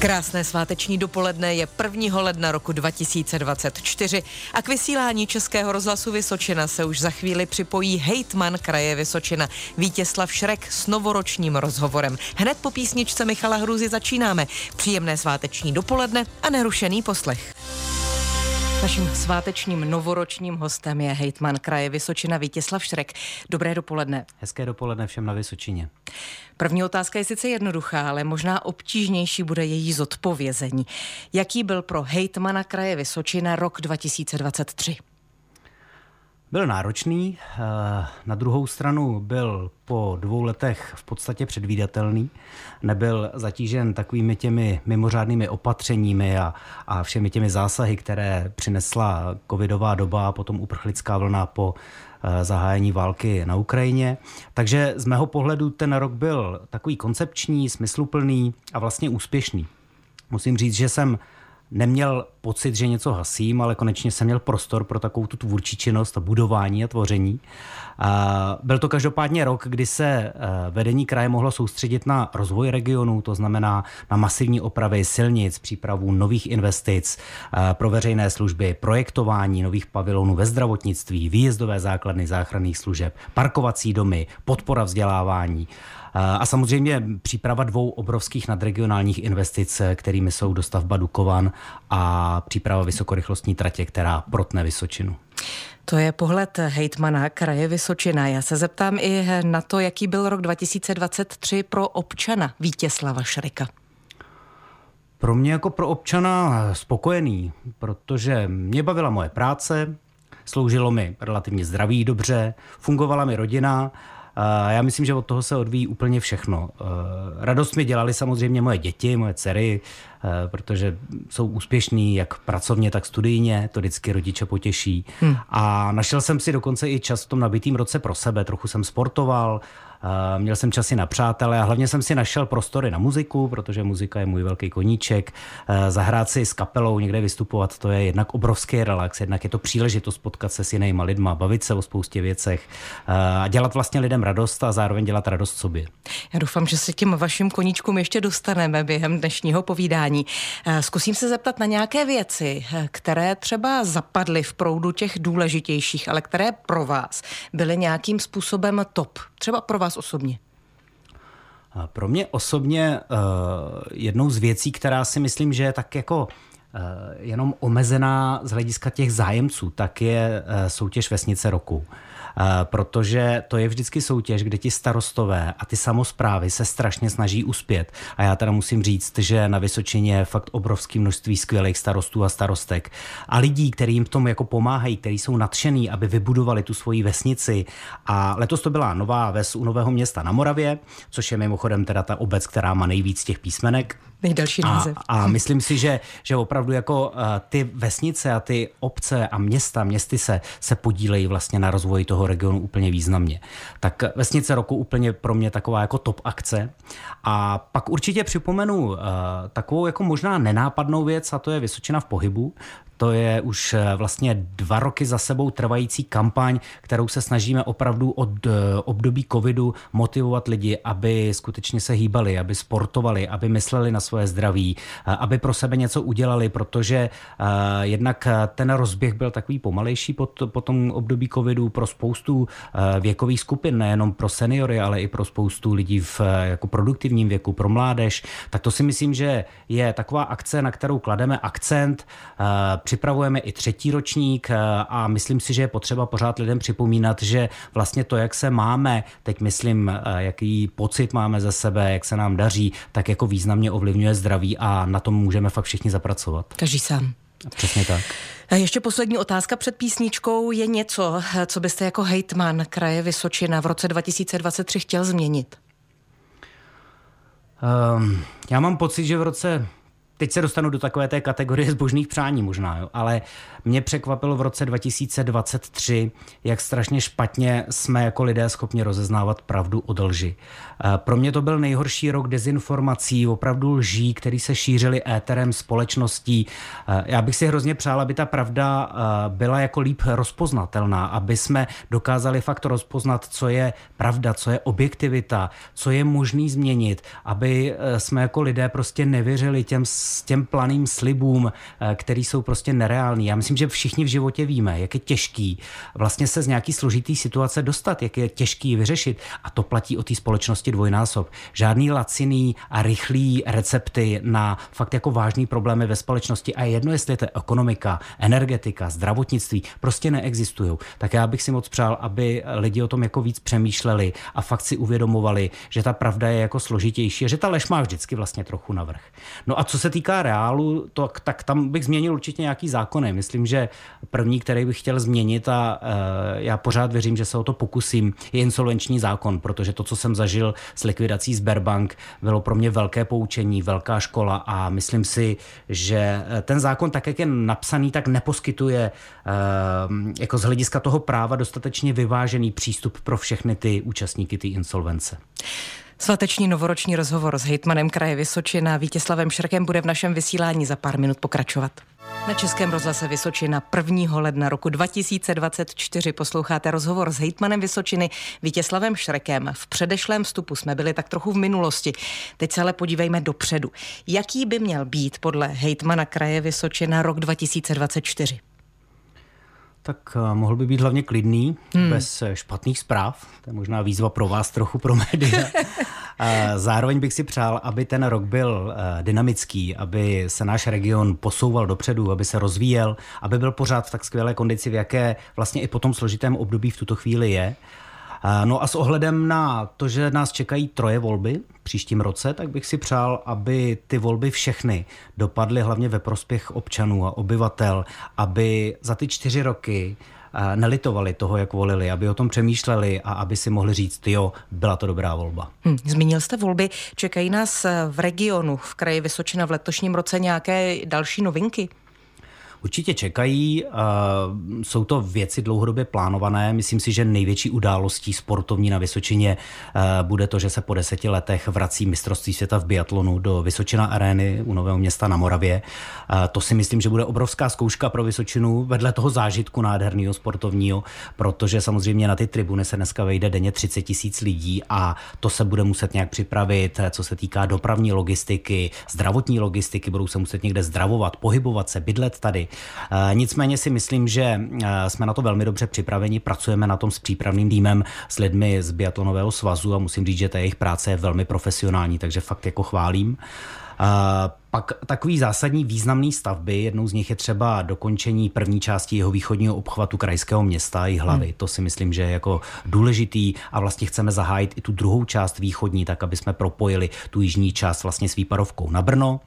Krásné sváteční dopoledne je 1. ledna roku 2024 a k vysílání Českého rozhlasu Vysočina se už za chvíli připojí hejtman kraje Vysočina Vítězslav Šrek s novoročním rozhovorem. Hned po písničce Michala Hruzy začínáme. Příjemné sváteční dopoledne a nerušený poslech. Naším svátečním novoročním hostem je hejtman kraje Vysočina Vítězslav Šrek. Dobré dopoledne. Hezké dopoledne všem na Vysočině. První otázka je sice jednoduchá, ale možná obtížnější bude její zodpovězení. Jaký byl pro hejtmana kraje Vysočina rok 2023? Byl náročný, eh, na druhou stranu byl po dvou letech v podstatě předvídatelný. Nebyl zatížen takovými těmi mimořádnými opatřeními a, a všemi těmi zásahy, které přinesla covidová doba a potom uprchlická vlna po eh, zahájení války na Ukrajině. Takže z mého pohledu ten rok byl takový koncepční, smysluplný a vlastně úspěšný. Musím říct, že jsem neměl pocit, že něco hasím, ale konečně jsem měl prostor pro takovou tu tvůrčí činnost a budování a tvoření. Byl to každopádně rok, kdy se eh, vedení kraje mohlo soustředit na rozvoj regionu, to znamená na masivní opravy silnic, přípravu nových investic eh, pro veřejné služby, projektování nových pavilonů ve zdravotnictví, výjezdové základny záchranných služeb, parkovací domy, podpora vzdělávání. A samozřejmě příprava dvou obrovských nadregionálních investic, kterými jsou dostavba Dukovan a příprava vysokorychlostní tratě, která protne Vysočinu. To je pohled hejtmana kraje Vysočina. Já se zeptám i na to, jaký byl rok 2023 pro občana Vítězslava Šrika. Pro mě jako pro občana spokojený, protože mě bavila moje práce, sloužilo mi relativně zdraví, dobře, fungovala mi rodina já myslím, že od toho se odvíjí úplně všechno. Eh, radost mi dělali samozřejmě moje děti, moje dcery, protože jsou úspěšní jak pracovně, tak studijně, to vždycky rodiče potěší. Hmm. A našel jsem si dokonce i čas v tom nabitým roce pro sebe, trochu jsem sportoval, Eh, měl jsem časy na přátele a hlavně jsem si našel prostory na muziku, protože muzika je můj velký koníček. Eh, zahrát si s kapelou, někde vystupovat, to je jednak obrovský relax, jednak je to příležitost potkat se s jinýma lidma, bavit se o spoustě věcech eh, a dělat vlastně lidem radost a zároveň dělat radost sobě. Já doufám, že se těm vašim koníčkům ještě dostaneme během dnešního povídání. Zkusím se zeptat na nějaké věci, které třeba zapadly v proudu těch důležitějších, ale které pro vás byly nějakým způsobem top. Třeba pro vás osobně? Pro mě osobně uh, jednou z věcí, která si myslím, že je tak jako jenom omezená z hlediska těch zájemců, tak je soutěž Vesnice roku. Uh, protože to je vždycky soutěž, kde ti starostové a ty samozprávy se strašně snaží uspět. A já teda musím říct, že na Vysočině je fakt obrovské množství skvělých starostů a starostek a lidí, kteří jim v tom jako pomáhají, kteří jsou nadšený, aby vybudovali tu svoji vesnici. A letos to byla nová ves u Nového města na Moravě, což je mimochodem teda ta obec, která má nejvíc těch písmenek Nejdelší název. A, a myslím si, že, že opravdu jako uh, ty vesnice a ty obce a města, městy se, se podílejí vlastně na rozvoji toho regionu úplně významně. Tak vesnice roku úplně pro mě taková jako top akce. A pak určitě připomenu uh, takovou jako možná nenápadnou věc a to je Vysočina v pohybu. To je už eh, vlastně dva roky za sebou trvající kampaň, kterou se snažíme opravdu od eh, období covidu motivovat lidi, aby skutečně se hýbali, aby sportovali, aby mysleli na svoje zdraví, eh, aby pro sebe něco udělali, protože jednak ten rozběh byl takový pomalejší po, po tom období covidu pro spoustu věkových skupin, nejenom pro seniory, ale i pro spoustu lidí v jako produktivním věku, pro mládež. Tak to si myslím, že je taková akce, na kterou klademe akcent Připravujeme i třetí ročník eh, a myslím si, že je potřeba pořád lidem připomínat, že vlastně to, jak se máme, teď myslím, eh, jaký pocit máme ze sebe, jak se nám daří, tak jako významně ovlivňuje zdraví a na tom můžeme fakt všichni zapracovat. Každý sám. Přesně tak. A ještě poslední otázka před písničkou. Je něco, co byste jako hejtman kraje Vysočina v roce 2023 chtěl změnit? Um, já mám pocit, že v roce teď se dostanu do takové té kategorie zbožných přání možná, jo, ale mě překvapilo v roce 2023, jak strašně špatně jsme jako lidé schopni rozeznávat pravdu od lži. Eh, pro mě to byl nejhorší rok dezinformací, opravdu lží, který se šířily éterem společností. Eh, já bych si hrozně přál, aby ta pravda byla jako líp rozpoznatelná, aby jsme dokázali fakt rozpoznat, co je pravda, co je objektivita, co je možný změnit, aby jsme jako lidé prostě nevěřili těm těm planým slibům, eh, který jsou prostě nereální. Já myslím, že všichni v životě víme, jak je těžký vlastně se z nějaký složitý situace dostat, jak je těžký vyřešit. A to platí o té společnosti dvojnásob. Žádný laciný a rychlý recepty na fakt jako vážný problémy ve společnosti a jedno, jestli je to ekonomika, energetika, zdravotnictví, prostě neexistují. Tak já bych si moc přál, aby lidi o tom jako víc přemýšleli a fakt si uvědomovali, že ta pravda je jako složitější že ta lež má vždycky vlastně trochu navrh. No a co se týká reálu, to, tak tam bych změnil určitě nějaký zákony. Myslím, že první, který bych chtěl změnit a uh, já pořád věřím, že se o to pokusím, je insolvenční zákon, protože to, co jsem zažil s likvidací Sberbank, bylo pro mě velké poučení, velká škola a myslím si, že eh, ten zákon, tak jak je napsaný, tak neposkytuje uh, jako z hlediska toho práva dostatečně vyvážený přístup pro všechny ty účastníky té insolvence. Svateční novoroční rozhovor s hejtmanem kraje Vysočina Vítězslavem Šrkem bude v našem vysílání za pár minut pokračovat. Na Českém rozhlase Vysočina 1. ledna roku 2024 posloucháte rozhovor s hejtmanem Vysočiny Vítězslavem Šrekem. V předešlém vstupu jsme byli tak trochu v minulosti. Teď se ale podívejme dopředu. Jaký by měl být podle hejtmana kraje Vysočina rok 2024? Tak uh, mohl by být hlavně klidný, hmm. bez eh, špatných zpráv. To je možná výzva pro vás trochu pro média. Zároveň bych si přál, aby ten rok byl uh, dynamický, aby se náš region posouval dopředu, aby se rozvíjel, aby byl pořád v tak skvělé kondici, v jaké vlastně i po tom složitém období v tuto chvíli je. No a s ohledem na to, že nás čekají troje volby příštím roce, tak bych si přál, aby ty volby všechny dopadly hlavně ve prospěch občanů a obyvatel, aby za ty čtyři roky nelitovali toho, jak volili, aby o tom přemýšleli a aby si mohli říct, jo, byla to dobrá volba. Hmm, zmínil jste volby. Čekají nás v regionu, v kraji Vysočina v letošním roce nějaké další novinky? Určitě čekají. Jsou to věci dlouhodobě plánované. Myslím si, že největší událostí sportovní na Vysočině bude to, že se po deseti letech vrací mistrovství světa v biatlonu do Vysočina arény u Nového města na Moravě. To si myslím, že bude obrovská zkouška pro Vysočinu vedle toho zážitku nádherného sportovního, protože samozřejmě na ty tribuny se dneska vejde denně 30 tisíc lidí a to se bude muset nějak připravit, co se týká dopravní logistiky, zdravotní logistiky, budou se muset někde zdravovat, pohybovat se, bydlet tady. Eh, nicméně si myslím, že eh, jsme na to velmi dobře připraveni, pracujeme na tom s přípravným týmem, s lidmi z Biatlonového svazu a musím říct, že ta jejich práce je velmi profesionální, takže fakt jako chválím. Uh, pak takový zásadní významný stavby, jednou z nich je třeba dokončení první části jeho východního obchvatu krajského města i hlavy. Hmm. To si myslím, že je jako důležitý a vlastně chceme zahájit i tu druhou část východní, tak aby jsme propojili tu jižní část vlastně s výparovkou na Brno. Uh,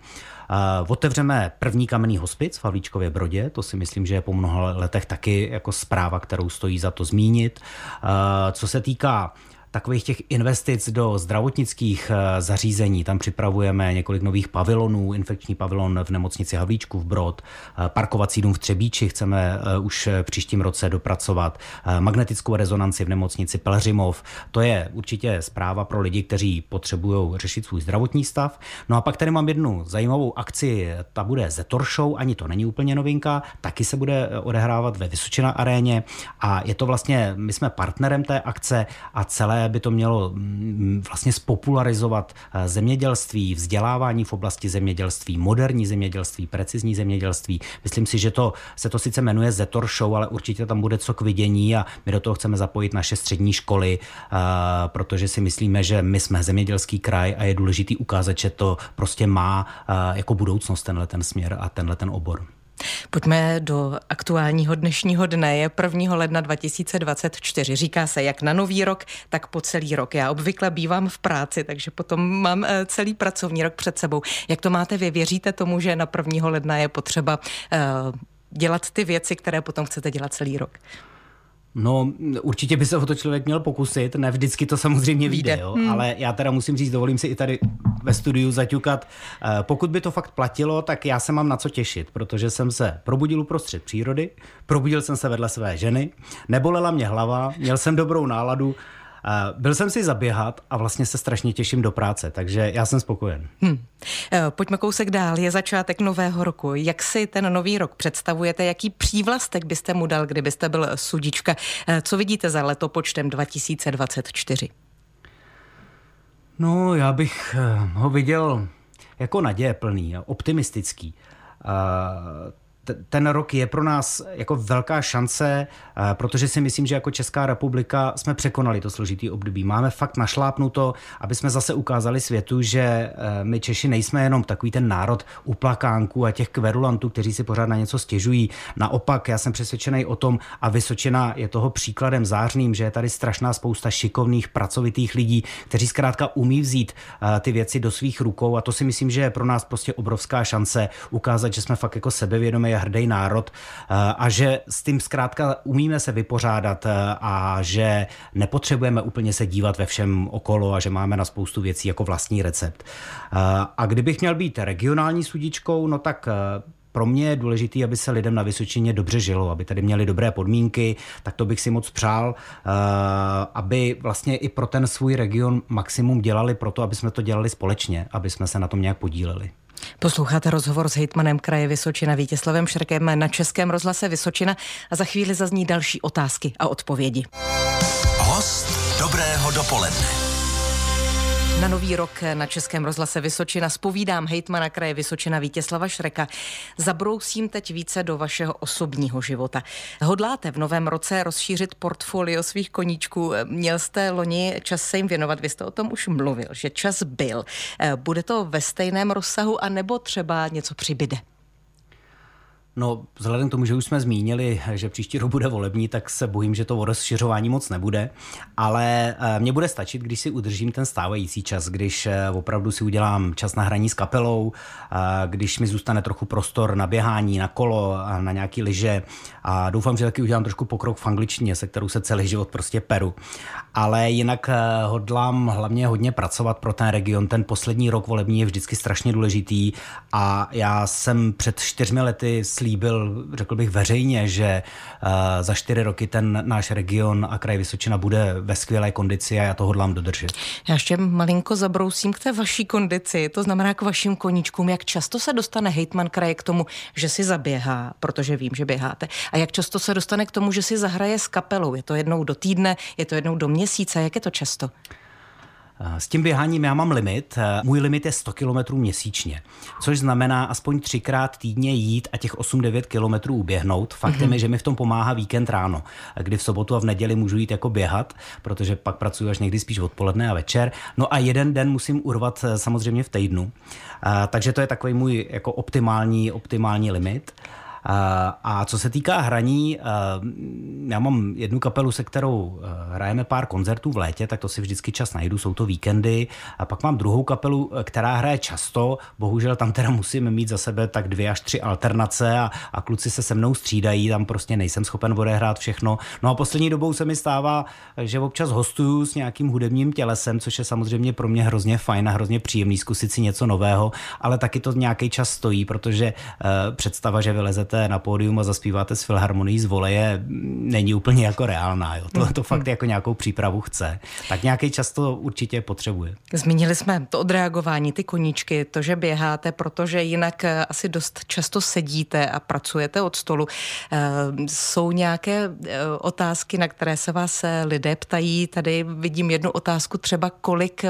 Otevřeme první kamenný hospic v Havlíčkově Brodě, to si myslím, že je po mnoha letech taky jako zpráva, kterou stojí za to zmínit. Co se týká takových těch investic do zdravotnických eh, zařízení. Tam připravujeme několik nových pavilonů, infekční pavilon v nemocnici Havlíčku v Brod, eh, parkovací dům v Třebíči chceme eh, už v příštím roce dopracovat, magnetickou rezonanci v nemocnici Pelřimov. To je určitě zpráva pro lidi, kteří potřebují řešit svůj zdravotní stav. No a pak tady mám jednu zajímavou akci, ta bude ze Show, ani to není úplně novinka, taky se bude odehrávat ve Vysočina aréně a je to vlastně, my jsme partnerem té akce a celé by to mělo mm, vlastně spopularizovat eh, zemědělství, vzdělávání v oblasti zemědělství, moderní zemědělství, precizní zemědělství. Myslím si, že to se to sice jmenuje Zetor Show, ale určitě tam bude co k vidění a my do toho chceme zapojit naše střední školy, eh, protože si myslíme, že my jsme zemědělský kraj a je důležitý ukázat, že to prostě má eh, jako budoucnost tenhle ten směr a tenhle ten obor. Pojďme do aktuálního dnešního dne. Je 1. ledna 2024. Říká se jak na nový rok, tak po celý rok. Já obvykle bývám v práci, takže potom mám eh, celý pracovní rok před sebou. Jak to máte vy? Věříte tomu, že na 1. ledna je potřeba uh, dělat ty věci, které potom chcete dělat celý rok? No, určitě by se o to člověk měl pokusit, ne vždycky to samozřejmě vyjde, jo? Hmm. ale já teda musím říct, dovolím si i tady ve studiu zaťukat. Pokud by to fakt platilo, tak já se mám na co těšit, protože jsem se probudil uprostřed přírody, probudil jsem se vedle své ženy, nebolela mě hlava, měl jsem dobrou náladu, byl jsem si zaběhat a vlastně se strašně těším do práce, takže já jsem spokojen. Hmm. Pojďme kousek dál, je začátek nového roku. Jak si ten nový rok představujete? Jaký přívlastek byste mu dal, kdybyste byl sudička? Co vidíte za letopočtem 2024? No, já bych e, ho viděl jako naděje plný, optimistický ten rok je pro nás jako velká šance, eh, protože si myslím, že jako Česká republika jsme překonali to složitý období. Máme fakt našlápnuto, aby jsme zase ukázali světu, že eh, my Češi nejsme jenom takový ten národ uplakánků a těch kverulantů, kteří si pořád na něco stěžují. Naopak, já jsem přesvědčený o tom, a Vysočina je toho příkladem zářným, že je tady strašná spousta šikovných, pracovitých lidí, kteří zkrátka umí vzít eh, ty věci do svých rukou a to si myslím, že je pro nás prostě obrovská šance ukázat, že jsme fakt jako sebevědomí je hrdý národ eh, a že s tím zkrátka umíme se vypořádat eh, a že nepotřebujeme úplně se dívat ve všem okolo a že máme na spoustu věcí jako vlastní recept. Eh, a kdybych měl být regionální sudičkou, no tak pro mě je důležité, aby se lidem na Vysočině dobře žilo, aby tady měli dobré podmínky, tak to bych si moc přál, aby vlastně i pro ten svůj region maximum dělali pro to, aby jsme to dělali společně, aby jsme se na tom nějak podíleli. Posloucháte rozhovor s hejtmanem kraje Vysočina Vítězslavem Šrkem na Českém rozhlase Vysočina a za chvíli zazní další otázky a odpovědi. Host dobrého dopoledne. Na nový rok na Českém rozhlase Vysočina spovídám hejtmana kraje Vysočina Vítězslava Šreka. Zabrousím teď více do vašeho osobního života. Hodláte v novém roce rozšířit portfolio svých koníčků. Měl jste loni čas se jim věnovat, vy jste o tom už mluvil, že čas byl. Bude to ve stejném rozsahu, anebo třeba něco přibyde? No, vzhledem k tomu, že už jsme zmínili, že příští rok bude volební, tak se bojím, že to o rozšiřování moc nebude. Ale eh, mně bude stačit, když si udržím ten stávající čas, když eh, opravdu si udělám čas na hraní s kapelou, eh, když mi zůstane trochu prostor na běhání, na kolo, na nějaký lyže. A doufám, že taky udělám trošku pokrok v angličtině, se kterou se celý život prostě peru. Ale jinak hodlám hlavně hodně pracovat pro ten region. Ten poslední rok volební je vždycky strašně důležitý a já jsem před čtyřmi lety slíbil, řekl bych veřejně, že uh, za čtyři roky ten náš region a kraj Vysočina bude ve skvělé kondici a já to hodlám dodržet. Já ještě malinko zabrousím k té vaší kondici, to znamená k vašim koníčkům. Jak často se dostane hejtman kraje k tomu, že si zaběhá, protože vím, že běháte, a jak často se dostane k tomu, že si zahraje s kapelou? Je to jednou do týdne, je to jednou do měsíce, jak je to často? Eh, s tím běháním já mám limit. Eh, můj limit je 100 km měsíčně, což znamená aspoň třikrát týdně jít a těch 8-9 km uběhnout. Faktem mm-hmm. je, že mi v tom pomáhá víkend ráno, kdy v sobotu a v neděli můžu jít jako běhat, protože pak pracuji až někdy spíš odpoledne a večer. No a jeden den musím urvat eh, samozřejmě v týdnu. Takže to je takový můj jako optimální, optimální limit. A co se týká hraní, já mám jednu kapelu, se kterou hrajeme pár koncertů v létě, tak to si vždycky čas najdu, jsou to víkendy. A pak mám druhou kapelu, která hraje často, bohužel tam teda musím mít za sebe tak dvě až tři alternace a, a kluci se se mnou střídají, tam prostě nejsem schopen odehrát všechno. No a poslední dobou se mi stává, že občas hostuju s nějakým hudebním tělesem, což je samozřejmě pro mě hrozně fajn a hrozně příjemný zkusit si něco nového, ale taky to nějaký čas stojí, protože představa, že vylezete vyjdete na pódium a zaspíváte s filharmonií z voleje, není úplně jako reálná. Jo. To, to fakt jako nějakou přípravu chce. Tak nějaký čas to určitě potřebuje. Zmínili jsme to odreagování, ty koníčky, to, že běháte, protože jinak eh, asi dost často sedíte a pracujete od stolu. Eh, jsou nějaké eh, otázky, na které se vás lidé ptají? Tady vidím jednu otázku, třeba kolik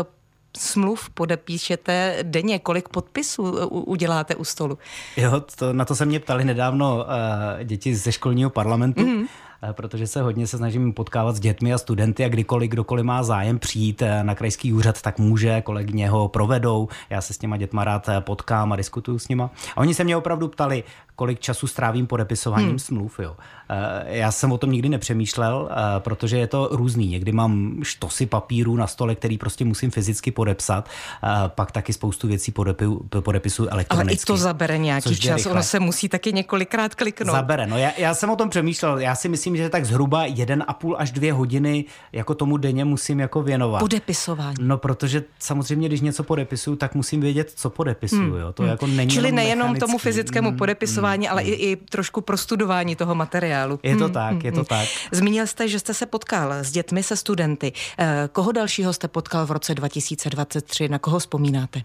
smluv podepíšete denně? Kolik podpisů uděláte u stolu? Jo, to, na to se mě ptali nedávno uh, děti ze školního parlamentu. Mm. Protože se hodně se snažím potkávat s dětmi a studenty a kdykoliv kdokoliv má zájem přijít eh, na krajský úřad, tak může, kolegyně ho provedou. Já se s těma dětma rád potkám a diskutuju s nima. A oni se mě opravdu ptali, kolik času strávím podepisováním hmm. smluv. Jo. Eh, já jsem o tom nikdy nepřemýšlel, eh, protože je to různý. Někdy mám štosy papíru na stole, který prostě musím fyzicky podepsat, eh, pak taky spoustu věcí podepisu, podepisu elektronicky. Ale i to zabere nějaký čas, ono se musí taky několikrát kliknout. Zabere, no já, já jsem o tom přemýšlel, já si myslím, že tak zhruba jeden a půl až dvě hodiny jako tomu denně musím jako věnovat. Podepisování. No, protože samozřejmě, když něco podepisuju, tak musím vědět, co podepisuju. Hmm. Jo? To hmm. jako není Čili jenom nejenom mechanický. tomu fyzickému hmm. podepisování, hmm. ale i, i trošku prostudování toho materiálu. Je to hmm. tak, je to hmm. tak. Zmínil jste, že jste se potkal s dětmi, se studenty. Eh, koho dalšího jste potkal v roce 2023? Na koho vzpomínáte?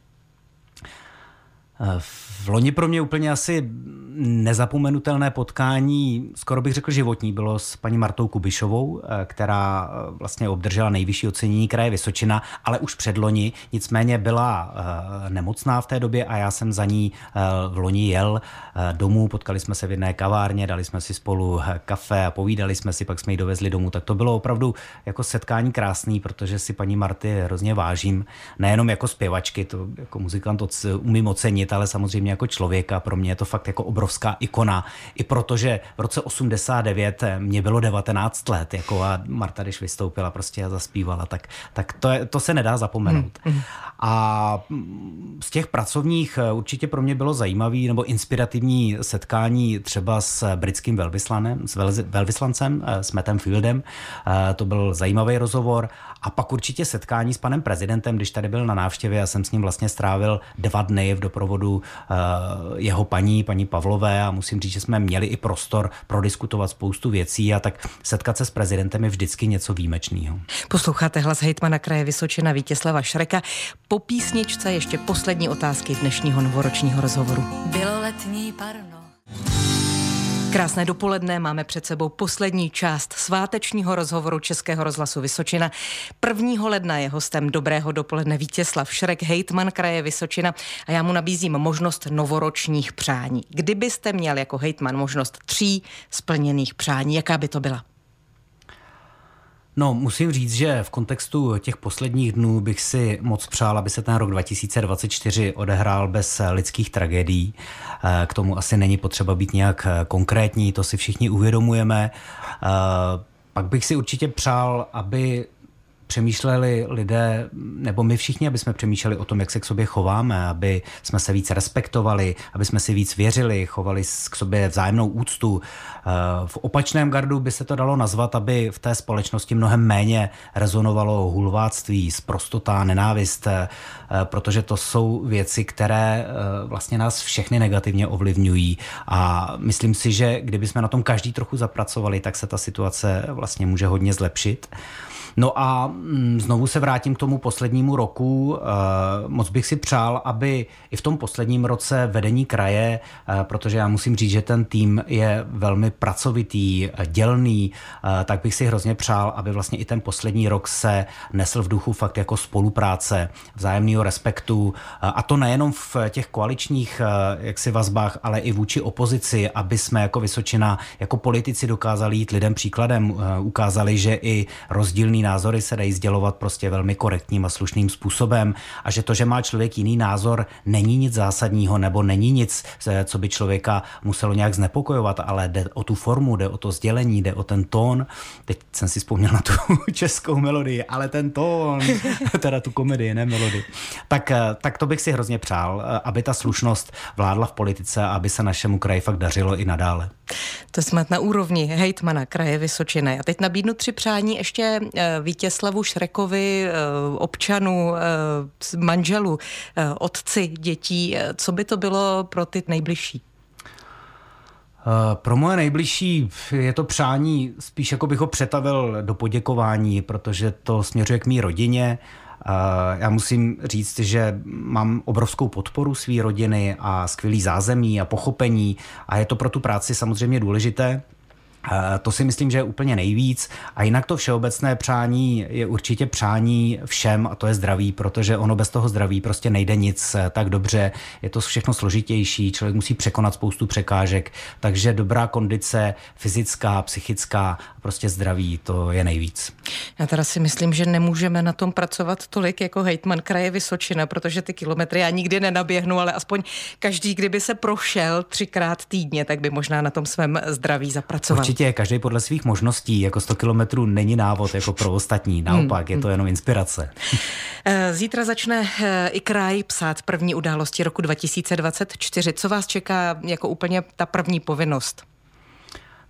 V loni pro mě úplně asi nezapomenutelné potkání, skoro bych řekl životní, bylo s paní Martou Kubišovou, eh, která eh, vlastně obdržela nejvyšší ocenění kraje Vysočina, ale už před loni, nicméně byla eh, nemocná v té době a já jsem za ní v loni jel domů, potkali jsme se v jedné kavárně, dali jsme si spolu kafe a povídali jsme si, pak jsme ji dovezli domů, tak to bylo opravdu jako setkání krásný, protože si paní Marty hrozně vážím, nejenom jako zpěvačky, to jako muzikant umím ocenit, ale samozřejmě jako člověka. Pro mě je to fakt jako obrovská ikona. I protože v roce 89 mě bylo 19 let jako a Marta, když vystoupila prostě a zaspívala, tak, tak to, je, to se nedá zapomenout. Hmm. A z těch pracovních eh, určitě pro mě bylo zajímavý nebo inspirativní setkání třeba s britským velvyslanem, s velvyslancem, eh, s Mattem Fieldem. Eh, to byl zajímavý rozhovor. A pak určitě setkání s panem prezidentem, když tady byl na návštěvě, já jsem s ním vlastně strávil dva dny v doprovodu jeho paní, paní Pavlové a musím říct, že jsme měli i prostor prodiskutovat spoustu věcí a tak setkat se s prezidentem je vždycky něco výjimečného. Posloucháte hlas hejtmana kraje Vysočina Vítězslava Šreka. Po písničce ještě poslední otázky dnešního novoročního rozhovoru. Bylo letní parno. Krásné dopoledne, máme před sebou poslední část svátečního rozhovoru Českého rozhlasu Vysočina. 1. ledna je hostem Dobrého dopoledne Vítězslav Šrek, hejtman kraje Vysočina a já mu nabízím možnost novoročních přání. Kdybyste měl jako hejtman možnost tří splněných přání, jaká by to byla? No, musím říct, že v kontextu těch posledních dnů bych si moc přál, aby se ten rok 2024 odehrál bez lidských tragédií. Eh, k tomu asi není potřeba být nějak eh, konkrétní, to si všichni uvědomujeme. Eh, pak bych si určitě přál, aby přemýšleli lidé, nebo my všichni, aby jsme přemýšleli o tom, jak se k sobě chováme, aby jsme se víc respektovali, aby jsme si víc věřili, chovali k sobě vzájemnou úctu. Eh, v opačném gardu by se to dalo nazvat, aby v té společnosti mnohem méně rezonovalo hulváctví, sprostota, nenávist, eh, protože to jsou věci, které eh, vlastně nás všechny negativně ovlivňují a myslím si, že kdyby jsme na tom každý trochu zapracovali, tak se ta situace vlastně může hodně zlepšit. No a mm, znovu se vrátím k tomu poslednímu roku. Eh, moc bych si přál, aby i v tom posledním roce vedení kraje, eh, protože já musím říct, že ten tým je velmi pracovitý, dělný, eh, tak bych si hrozně přál, aby vlastně i ten poslední rok se nesl v duchu fakt jako spolupráce, vzájemného respektu a to nejenom v těch koaličních jaksi vazbách, ale i vůči opozici, aby jsme jako Vysočina, jako politici dokázali jít lidem příkladem, ukázali, že i rozdílný názory se dají sdělovat prostě velmi korektním a slušným způsobem a že to, že má člověk jiný názor, není nic zásadního nebo není nic, co by člověka muselo nějak znepokojovat, ale jde o tu formu, jde o to sdělení, jde o ten tón. Teď jsem si vzpomněl na tu českou melodii, ale ten tón, teda tu komedii, ne melodii. Tak, tak to bych si hrozně přál, aby ta slušnost vládla v politice a aby se našemu kraji fakt dařilo i nadále. To jsme na úrovni hejtmana kraje Vysočina. A teď nabídnu tři přání ještě eh, Vítězslavu Šrekovi, eh, občanů, eh, manželů, otci dětí. Co by to bylo pro ty nejbližší? Pro moje nejbližší je to přání, spíš jako bych ho přetavil do poděkování, protože to směřuje k mý rodině, já musím říct, že mám obrovskou podporu své rodiny a skvělý zázemí a pochopení a je to pro tu práci samozřejmě důležité. To si myslím, že je úplně nejvíc. A jinak to všeobecné přání je určitě přání všem a to je zdraví, protože ono bez toho zdraví prostě nejde nic tak dobře. Je to všechno složitější, člověk musí překonat spoustu překážek, takže dobrá kondice, fyzická, psychická, prostě zdraví, to je nejvíc. Já teda si myslím, že nemůžeme na tom pracovat tolik jako hejtman kraje Vysočina, protože ty kilometry já nikdy nenaběhnu, ale aspoň každý, kdyby se prošel třikrát týdně, tak by možná na tom svém zdraví zapracoval. Určitě, každý podle svých možností, jako 100 kilometrů není návod jako pro ostatní, naopak, hmm. je to jenom inspirace. Eh, zítra začne eh, i kraj psát první události roku 2024. Co vás čeká jako úplně ta první povinnost?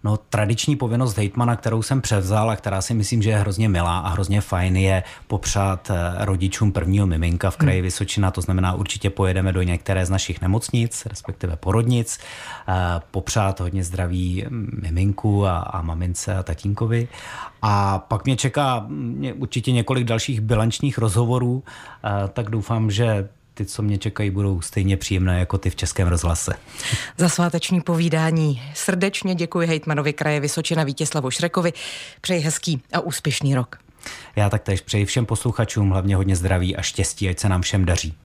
No, tradiční povinnost hejtmana, kterou jsem převzal a která si myslím, že je hrozně milá a hrozně fajn, je popřát eh, rodičům prvního miminka v kraji hmm. Vysočina. To znamená, určitě pojedeme do některé z našich nemocnic, respektive porodnic, eh, popřát hodně zdraví mm, miminku a, a mamince a tatínkovi. A pak mě čeká mm, určitě několik dalších bilančních rozhovorů, eh, tak doufám, že ty, co mě čekají, budou stejně příjemné jako ty v Českém rozhlase. Za sváteční povídání srdečně děkuji hejtmanovi kraje Vysočina Vítězslavu Šrekovi. Přeji hezký a úspěšný rok. Já taktéž přeji všem posluchačům hlavně hodně zdraví a štěstí, ať se nám všem daří.